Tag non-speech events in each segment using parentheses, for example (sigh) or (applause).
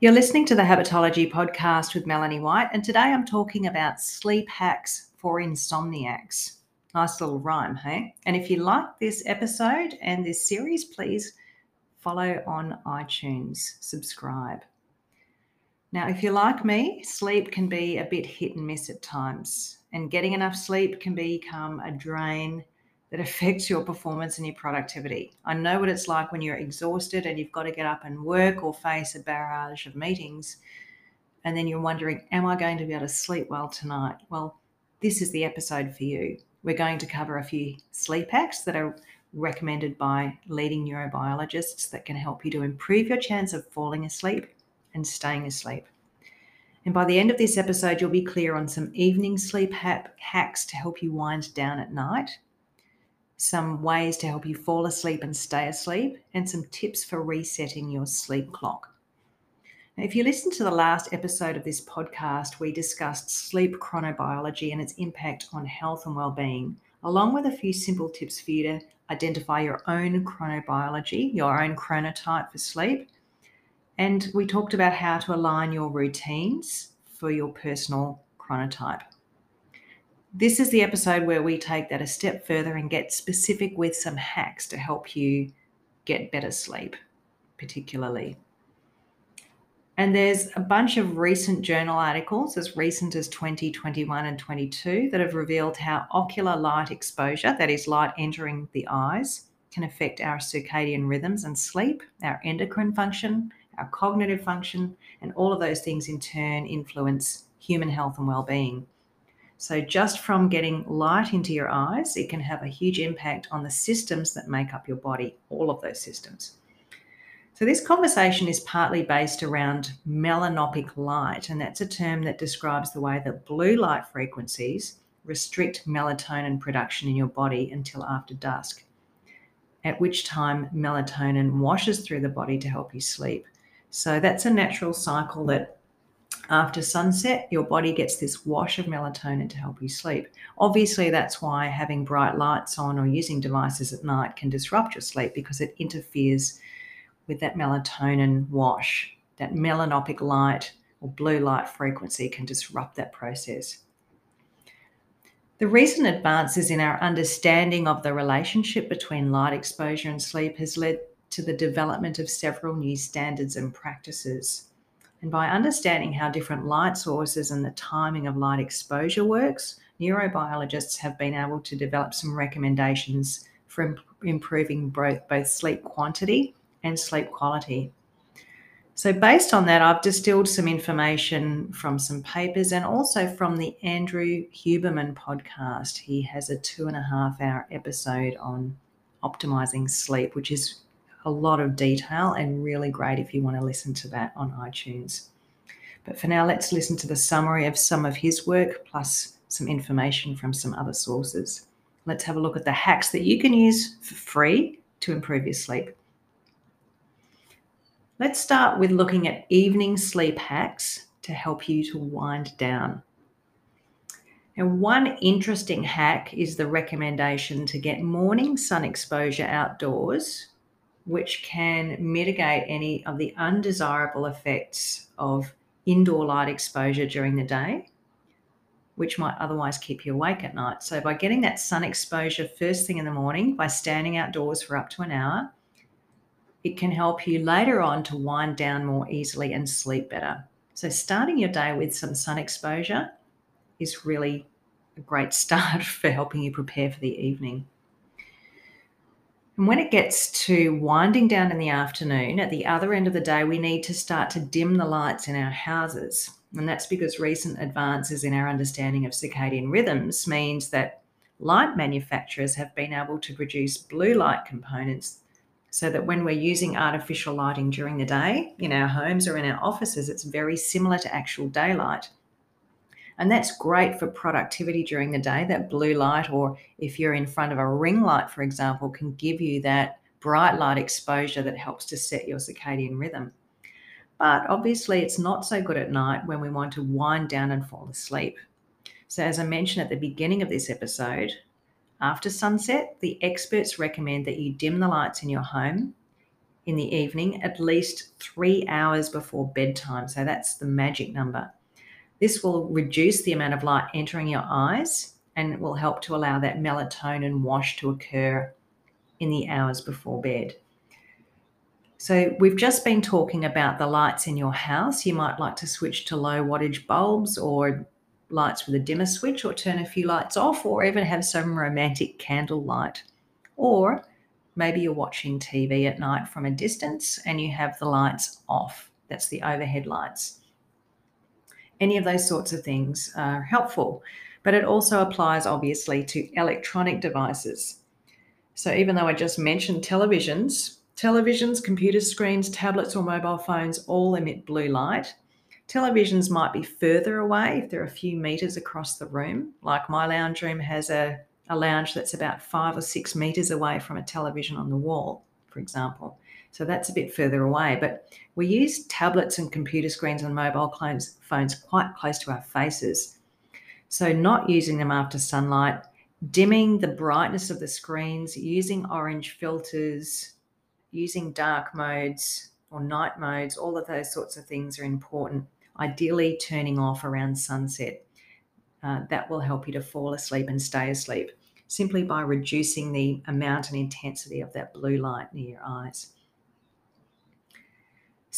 You're listening to the Habitology podcast with Melanie White, and today I'm talking about sleep hacks for insomniacs. Nice little rhyme, hey? And if you like this episode and this series, please follow on iTunes, subscribe. Now, if you're like me, sleep can be a bit hit and miss at times, and getting enough sleep can become a drain that affects your performance and your productivity. I know what it's like when you're exhausted and you've got to get up and work or face a barrage of meetings. And then you're wondering, am I going to be able to sleep well tonight? Well, this is the episode for you. We're going to cover a few sleep hacks that are recommended by leading neurobiologists that can help you to improve your chance of falling asleep and staying asleep. And by the end of this episode, you'll be clear on some evening sleep hacks to help you wind down at night some ways to help you fall asleep and stay asleep, and some tips for resetting your sleep clock. Now, if you listen to the last episode of this podcast, we discussed sleep chronobiology and its impact on health and well-being, along with a few simple tips for you to identify your own chronobiology, your own chronotype for sleep. And we talked about how to align your routines for your personal chronotype. This is the episode where we take that a step further and get specific with some hacks to help you get better sleep, particularly. And there's a bunch of recent journal articles, as recent as 2021 and 22, that have revealed how ocular light exposure, that is, light entering the eyes, can affect our circadian rhythms and sleep, our endocrine function, our cognitive function, and all of those things in turn influence human health and well-being. So, just from getting light into your eyes, it can have a huge impact on the systems that make up your body, all of those systems. So, this conversation is partly based around melanopic light, and that's a term that describes the way that blue light frequencies restrict melatonin production in your body until after dusk, at which time melatonin washes through the body to help you sleep. So, that's a natural cycle that after sunset, your body gets this wash of melatonin to help you sleep. Obviously, that's why having bright lights on or using devices at night can disrupt your sleep because it interferes with that melatonin wash. That melanopic light or blue light frequency can disrupt that process. The recent advances in our understanding of the relationship between light exposure and sleep has led to the development of several new standards and practices. And by understanding how different light sources and the timing of light exposure works, neurobiologists have been able to develop some recommendations for imp- improving both, both sleep quantity and sleep quality. So, based on that, I've distilled some information from some papers and also from the Andrew Huberman podcast. He has a two and a half hour episode on optimizing sleep, which is a lot of detail and really great if you want to listen to that on iTunes. But for now, let's listen to the summary of some of his work plus some information from some other sources. Let's have a look at the hacks that you can use for free to improve your sleep. Let's start with looking at evening sleep hacks to help you to wind down. And one interesting hack is the recommendation to get morning sun exposure outdoors which can mitigate any of the undesirable effects of indoor light exposure during the day, which might otherwise keep you awake at night. So, by getting that sun exposure first thing in the morning, by standing outdoors for up to an hour, it can help you later on to wind down more easily and sleep better. So, starting your day with some sun exposure is really a great (laughs) start for helping you prepare for the evening. And when it gets to winding down in the afternoon, at the other end of the day, we need to start to dim the lights in our houses. And that's because recent advances in our understanding of circadian rhythms means that light manufacturers have been able to produce blue light components so that when we're using artificial lighting during the day in our homes or in our offices, it's very similar to actual daylight. And that's great for productivity during the day. That blue light, or if you're in front of a ring light, for example, can give you that bright light exposure that helps to set your circadian rhythm. But obviously, it's not so good at night when we want to wind down and fall asleep. So, as I mentioned at the beginning of this episode, after sunset, the experts recommend that you dim the lights in your home in the evening at least three hours before bedtime. So that's the magic number. This will reduce the amount of light entering your eyes and will help to allow that melatonin wash to occur in the hours before bed. So, we've just been talking about the lights in your house. You might like to switch to low wattage bulbs or lights with a dimmer switch, or turn a few lights off, or even have some romantic candlelight. Or maybe you're watching TV at night from a distance and you have the lights off. That's the overhead lights. Any of those sorts of things are helpful, but it also applies obviously to electronic devices. So, even though I just mentioned televisions, Televisions, computer screens, tablets, or mobile phones all emit blue light. Televisions might be further away if they're a few meters across the room. Like my lounge room has a, a lounge that's about five or six meters away from a television on the wall, for example. So that's a bit further away. But we use tablets and computer screens and mobile phones quite close to our faces. So, not using them after sunlight, dimming the brightness of the screens, using orange filters, using dark modes or night modes, all of those sorts of things are important. Ideally, turning off around sunset. Uh, that will help you to fall asleep and stay asleep simply by reducing the amount and intensity of that blue light near your eyes.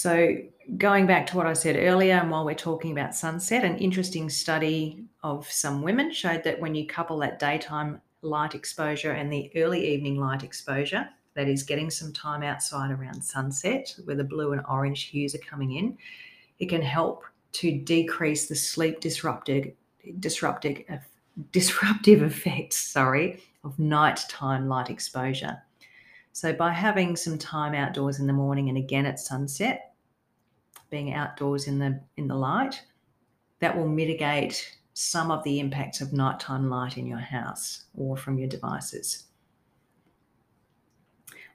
So, going back to what I said earlier, and while we're talking about sunset, an interesting study of some women showed that when you couple that daytime light exposure and the early evening light exposure, that is getting some time outside around sunset where the blue and orange hues are coming in, it can help to decrease the sleep disrupted uh, disruptive disruptive (laughs) effects, sorry, of nighttime light exposure. So by having some time outdoors in the morning and again at sunset, being outdoors in the in the light, that will mitigate some of the impacts of nighttime light in your house or from your devices.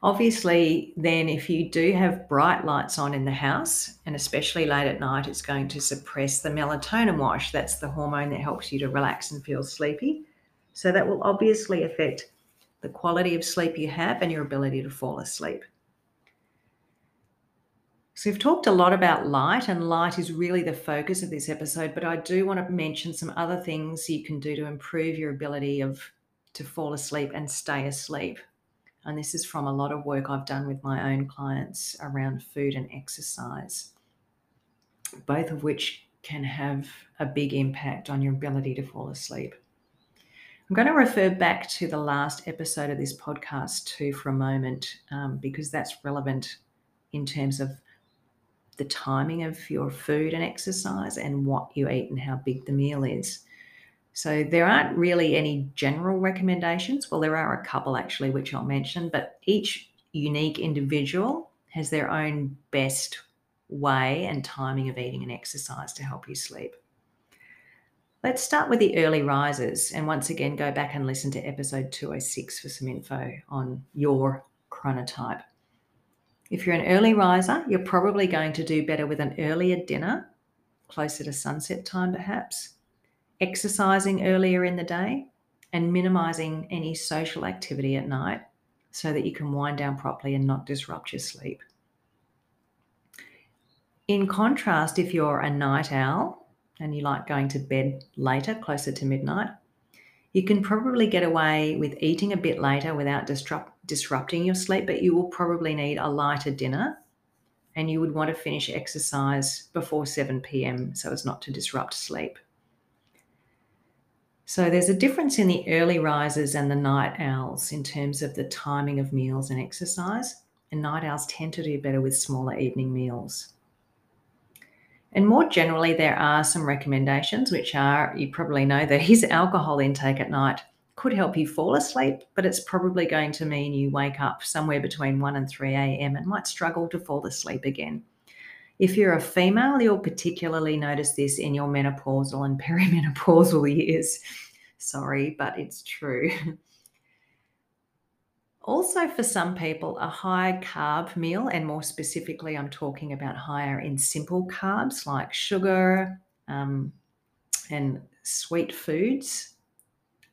Obviously, then, if you do have bright lights on in the house, and especially late at night, it's going to suppress the melatonin wash. That's the hormone that helps you to relax and feel sleepy. So, that will obviously affect the quality of sleep you have and your ability to fall asleep. So, we've talked a lot about light, and light is really the focus of this episode. But I do want to mention some other things you can do to improve your ability of to fall asleep and stay asleep. And this is from a lot of work I've done with my own clients around food and exercise, both of which can have a big impact on your ability to fall asleep. I'm going to refer back to the last episode of this podcast too for a moment um, because that's relevant in terms of the timing of your food and exercise and what you eat and how big the meal is. So there aren't really any general recommendations. Well, there are a couple actually, which I'll mention, but each unique individual has their own best way and timing of eating and exercise to help you sleep. Let's start with the early risers and once again go back and listen to episode 206 for some info on your chronotype. If you're an early riser, you're probably going to do better with an earlier dinner, closer to sunset time perhaps exercising earlier in the day, and minimizing any social activity at night so that you can wind down properly and not disrupt your sleep. In contrast, if you're a night owl and you like going to bed later, closer to midnight, you can probably get away with eating a bit later without disrupt, disrupting your sleep, but you will probably need a lighter dinner and you would want to finish exercise before 7 p.m. so as not to disrupt sleep. So there's a difference in the early risers and the night owls in terms of the timing of meals and exercise. And night owls tend to do better with smaller evening meals. And more generally, there are some recommendations, which are you probably know that (laughs) his alcohol intake at night could help you fall asleep, but it's probably going to mean you wake up somewhere between 1 and 3 a.m. and might struggle to fall asleep again. If you're a female, you'll particularly notice this in your menopausal and (laughs) perimenopausal years. Sorry, but it's true. (laughs) also, for some people, a high carb meal, and more specifically, I'm talking about higher in simple carbs like sugar um, and sweet foods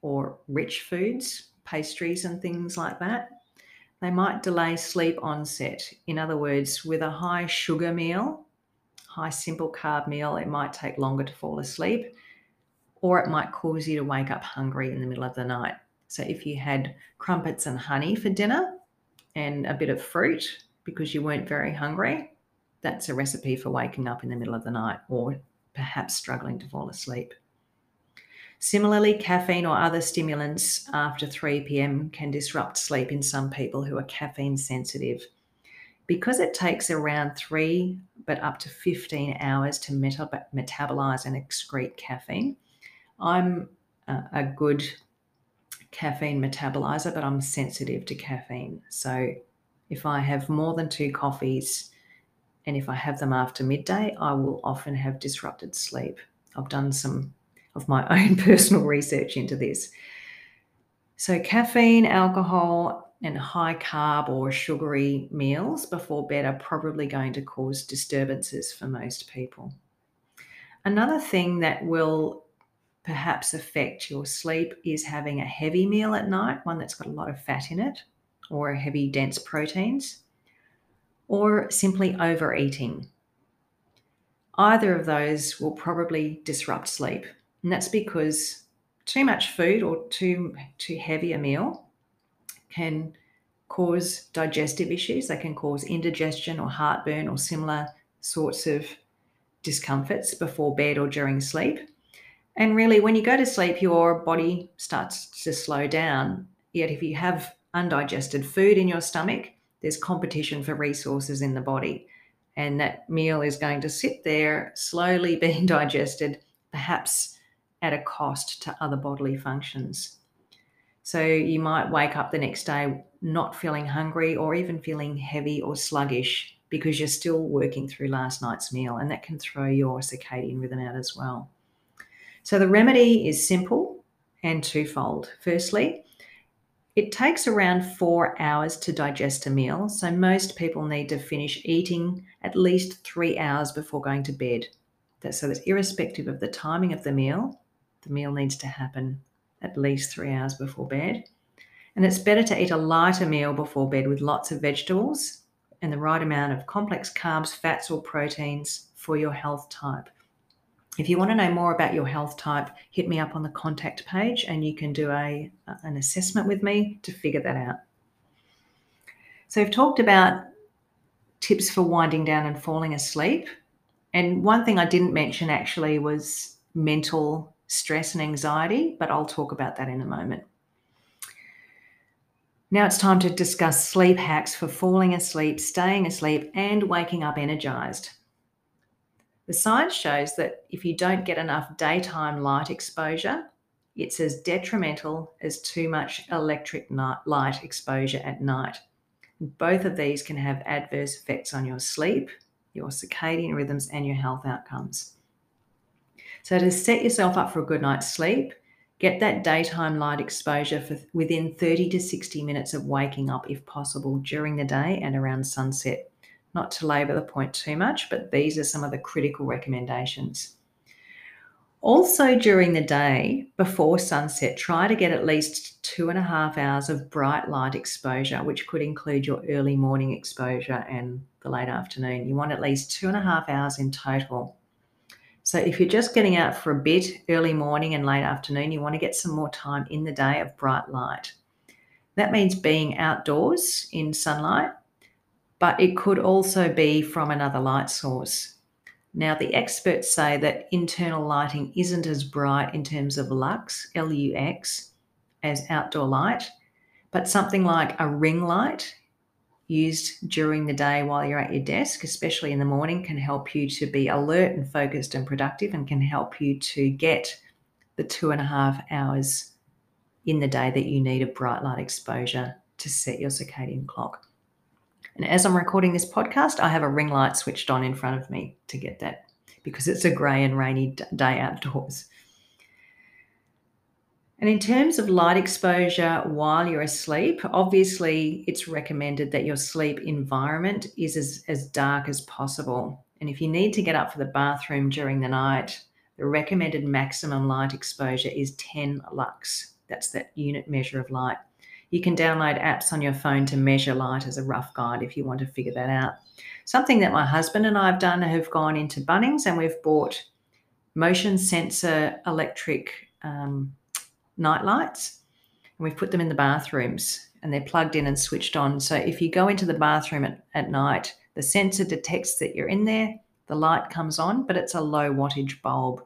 or rich foods, pastries, and things like that they might delay sleep onset. In other words, with a high sugar meal, high simple carb meal, it might take longer to fall asleep, or it might cause you to wake up hungry in the middle of the night. So if you had crumpets and honey for dinner and a bit of fruit because you weren't very hungry, that's a recipe for waking up in the middle of the night or perhaps struggling to fall asleep. Similarly, caffeine or other stimulants after 3 p.m. can disrupt sleep in some people who are caffeine sensitive. Because it takes around three but up to 15 hours to meta- metabolize and excrete caffeine, I'm a good caffeine metabolizer, but I'm sensitive to caffeine. So if I have more than two coffees and if I have them after midday, I will often have disrupted sleep. I've done some of my (laughs) own personal research into this. So, caffeine, alcohol, and high carb or sugary meals before bed are probably going to cause disturbances for most people. Another thing that will perhaps affect your sleep is having a heavy meal at night, one that's got a lot of fat in it, or heavy, dense proteins, or simply overeating. Either of those will probably disrupt sleep. And that's because too much food or too, too heavy a meal can cause digestive issues. They can cause indigestion or heartburn or similar sorts of discomforts before bed or during sleep. And really, when you go to sleep, your body starts to slow down. Yet, if you have undigested food in your stomach, there's competition for resources in the body. And that meal is going to sit there, slowly (laughs) being digested, perhaps at a cost to other bodily functions. So you might wake up the next day not feeling hungry or even feeling heavy or sluggish because you're still working through last night's meal, and that can throw your circadian rhythm out as well. So the remedy is simple and twofold. Firstly, it takes around four hours to digest a meal, so most people need to finish eating at least three hours before going to bed. So that's irrespective of the timing of the meal, the meal needs to happen at least three hours before bed. And it's better to eat a lighter meal before bed with lots of vegetables and the right amount of complex carbs, fats, or proteins for your health type. If you want to know more about your health type, hit me up on the contact page and you can do a, an assessment with me to figure that out. So, we've talked about tips for winding down and falling asleep. And one thing I didn't mention actually was mental stress and anxiety, but I'll talk about that in a moment. Now it's time to discuss sleep hacks for falling asleep, staying asleep, and waking up energized. The science shows that if you don't get enough daytime light exposure, it's as detrimental as too much electric light exposure at night. Both of these can have adverse effects on your sleep, your circadian rhythms, and your health outcomes. So, to set yourself up for a good night's sleep, get that daytime light exposure for within 30 to 60 minutes of waking up, if possible, during the day and around sunset. Not to labour the point too much, but these are some of the critical recommendations. Also, during the day before sunset, try to get at least two and a half hours of bright light exposure, which could include your early morning exposure and the late afternoon. You want at least two and a half hours in total. So, if you're just getting out for a bit early morning and late afternoon, you want to get some more time in the day of bright light. That means being outdoors in sunlight but it could also be from another light source. Now, the experts say that internal lighting isn't as bright in terms of lux, L U X, as outdoor light, but something like a ring light used during the day while you're at your desk, especially in the morning, can help you to be alert and focused and productive and can help you to get the two and a half hours in the day that you need of bright light exposure to set your circadian clock. And as I'm recording this podcast, I have a ring light switched on in front of me to get that because it's a grey and rainy day outdoors. And in terms of light exposure while you're asleep, obviously it's recommended that your sleep environment is as, as dark as possible. And if you need to get up for the bathroom during the night, the recommended maximum light exposure is 10 lux. That's that unit measure of light. You can download apps on your phone to measure light as a rough guide if you want to figure that out. Something that my husband and I have done have gone into Bunnings and we've bought motion sensor electric um, night lights and we've put them in the bathrooms and they're plugged in and switched on. So if you go into the bathroom at, at night, the sensor detects that you're in there, the light comes on, but it's a low wattage bulb.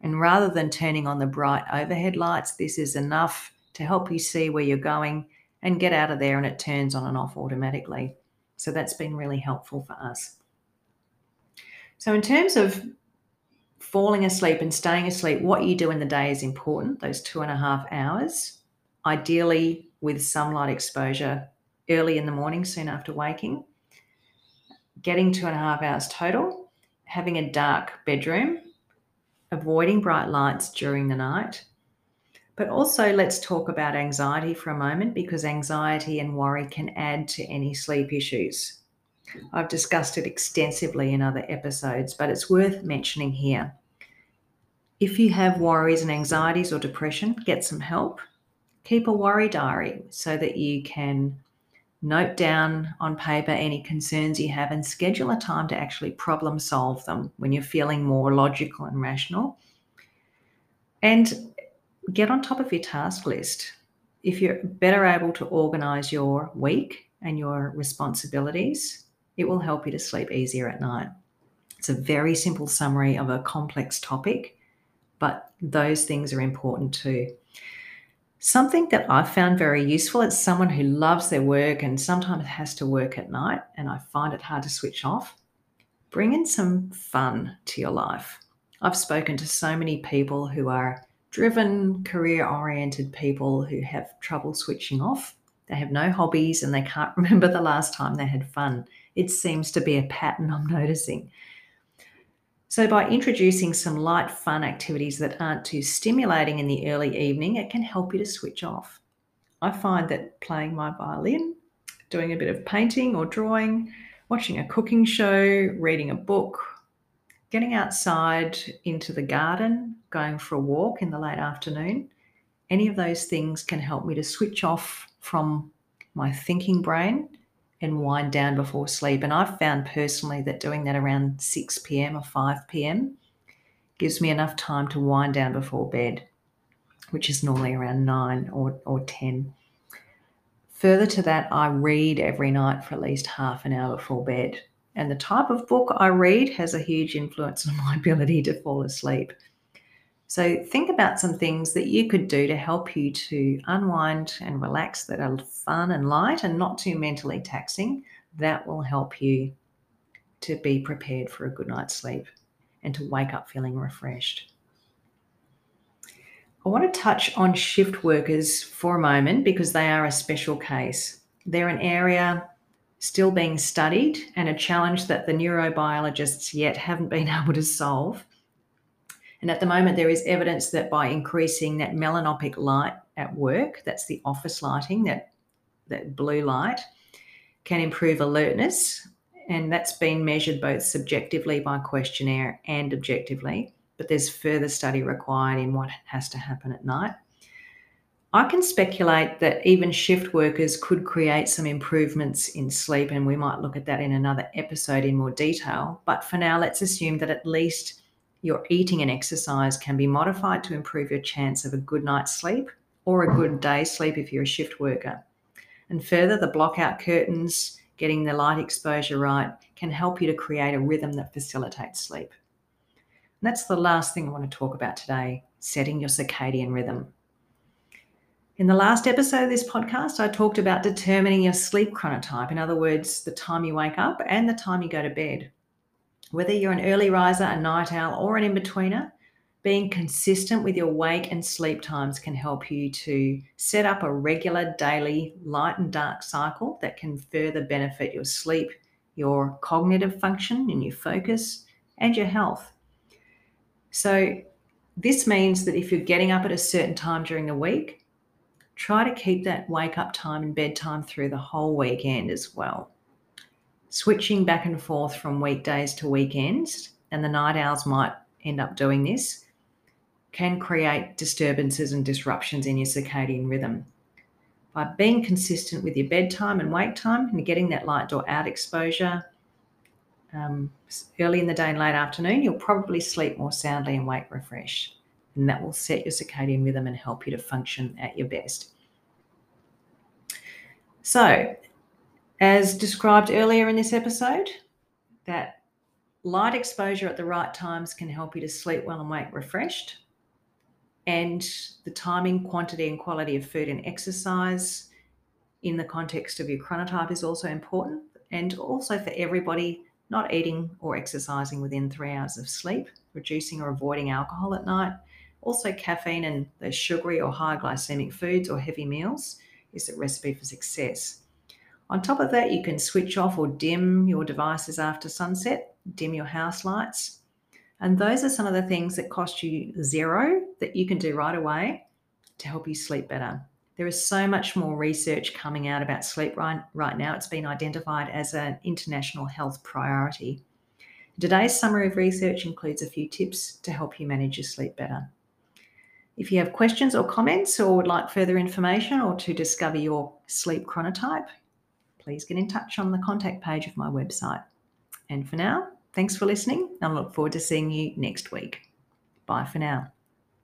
And rather than turning on the bright overhead lights, this is enough to help you see where you're going and get out of there, and it turns on and off automatically. So that's been really helpful for us. So, in terms of falling asleep and staying asleep, what you do in the day is important, those two and a half hours, ideally with sunlight exposure early in the morning, soon after waking. Getting two and a half hours total, having a dark bedroom, avoiding bright lights during the night. But also, let's talk about anxiety for a moment because anxiety and worry can add to any sleep issues. I've discussed it extensively in other episodes, but it's worth mentioning here. If you have worries and anxieties or depression, get some help. Keep a worry diary so that you can note down on paper any concerns you have and schedule a time to actually problem solve them when you're feeling more logical and rational. And get on top of your task list. If you're better able to organize your week and your responsibilities, it will help you to sleep easier at night. It's a very simple summary of a complex topic, but those things are important too. Something that I've found very useful as someone who loves their work and sometimes has to work at night, and I find it hard to switch off. Bring in some fun to your life. I've spoken to so many people who are driven, career oriented people who have trouble switching off. They have no hobbies and they can't (laughs) remember the last time they had fun. It seems to be a pattern I'm noticing. So, by introducing some light, fun activities that aren't too stimulating in the early evening, it can help you to switch off. I find that playing my violin, doing a bit of painting or drawing, watching a cooking show, reading a book, getting outside into the garden, going for a walk in the late afternoon, any of those things can help me to switch off from my thinking brain and wind down before sleep. And I've found personally that doing that around 6 p.m. or 5 p.m. gives me enough time to wind down before bed, which is normally around 9 or, or 10. Further to that, I read every night for at least half an hour before bed. And the type of book I read has a huge influence on (laughs) my ability to fall asleep. So think about some things that you could do to help you to unwind and relax that are fun and light and not too mentally taxing. That will help you to be prepared for a good night's sleep and to wake up feeling refreshed. I want to touch on shift workers for a moment because they are a special case. They're an area still being studied and a challenge that the neurobiologists yet haven't been (laughs) able to solve. And at the moment, there is evidence that by increasing that melanopic light at work, that's the office lighting, that, that blue light, can improve alertness. And that's been measured both subjectively by questionnaire and objectively. But there's further study required in what has to happen at night. I can speculate that even shift workers could create some improvements in sleep, and we might look at that in another episode in more detail. But for now, let's assume that at least your eating and exercise can be modified to improve your chance of a good night's sleep or a good day's sleep if you're a shift worker. And further, the blockout curtains, getting the light exposure right, can help you to create a rhythm that facilitates sleep. And that's the last thing I want to talk about today setting your circadian rhythm. In the last episode of this podcast, I talked about determining your sleep chronotype. In other words, the time you wake up and the time you go to bed. Whether you're an early riser, a night owl, or an in betweener, being consistent with your wake and sleep times can help you to set up a regular daily light and dark cycle that can further benefit your sleep, your cognitive function, and your focus, and your health. So, this means that if you're getting up at a certain time during the week, try to keep that wake up time and bedtime through the whole weekend as well switching back and forth from weekdays to weekends, and the night owls might end up doing this, can create disturbances and disruptions in your circadian rhythm. By being consistent with your bedtime and wake time and getting that light door out exposure um, early in the day and late afternoon, you'll probably sleep more soundly and wake refreshed. And that will set your circadian rhythm and help you to function at your best. So, as described earlier in this episode, that light exposure at the right times can help you to sleep well and wake refreshed. And the timing, quantity, and quality of food and exercise in the context of your chronotype is also important. And also for everybody, not eating or exercising within three hours of sleep, reducing or avoiding alcohol at night, also caffeine and those sugary or high glycemic foods or heavy meals is a recipe for success. On top of that, you can switch off or dim your devices after sunset, dim your house lights. And those are some of the things that cost you zero that you can do right away to help you sleep better. There is so much more research coming out about sleep right, right now. It's been identified as an international health priority. Today's summary of research includes a few tips to help you manage your sleep better. If you have questions or comments or would like further information or to discover your sleep chronotype, please get in touch on the contact page of my website. And for now, thanks for listening. I look forward to seeing you next week. Bye for now.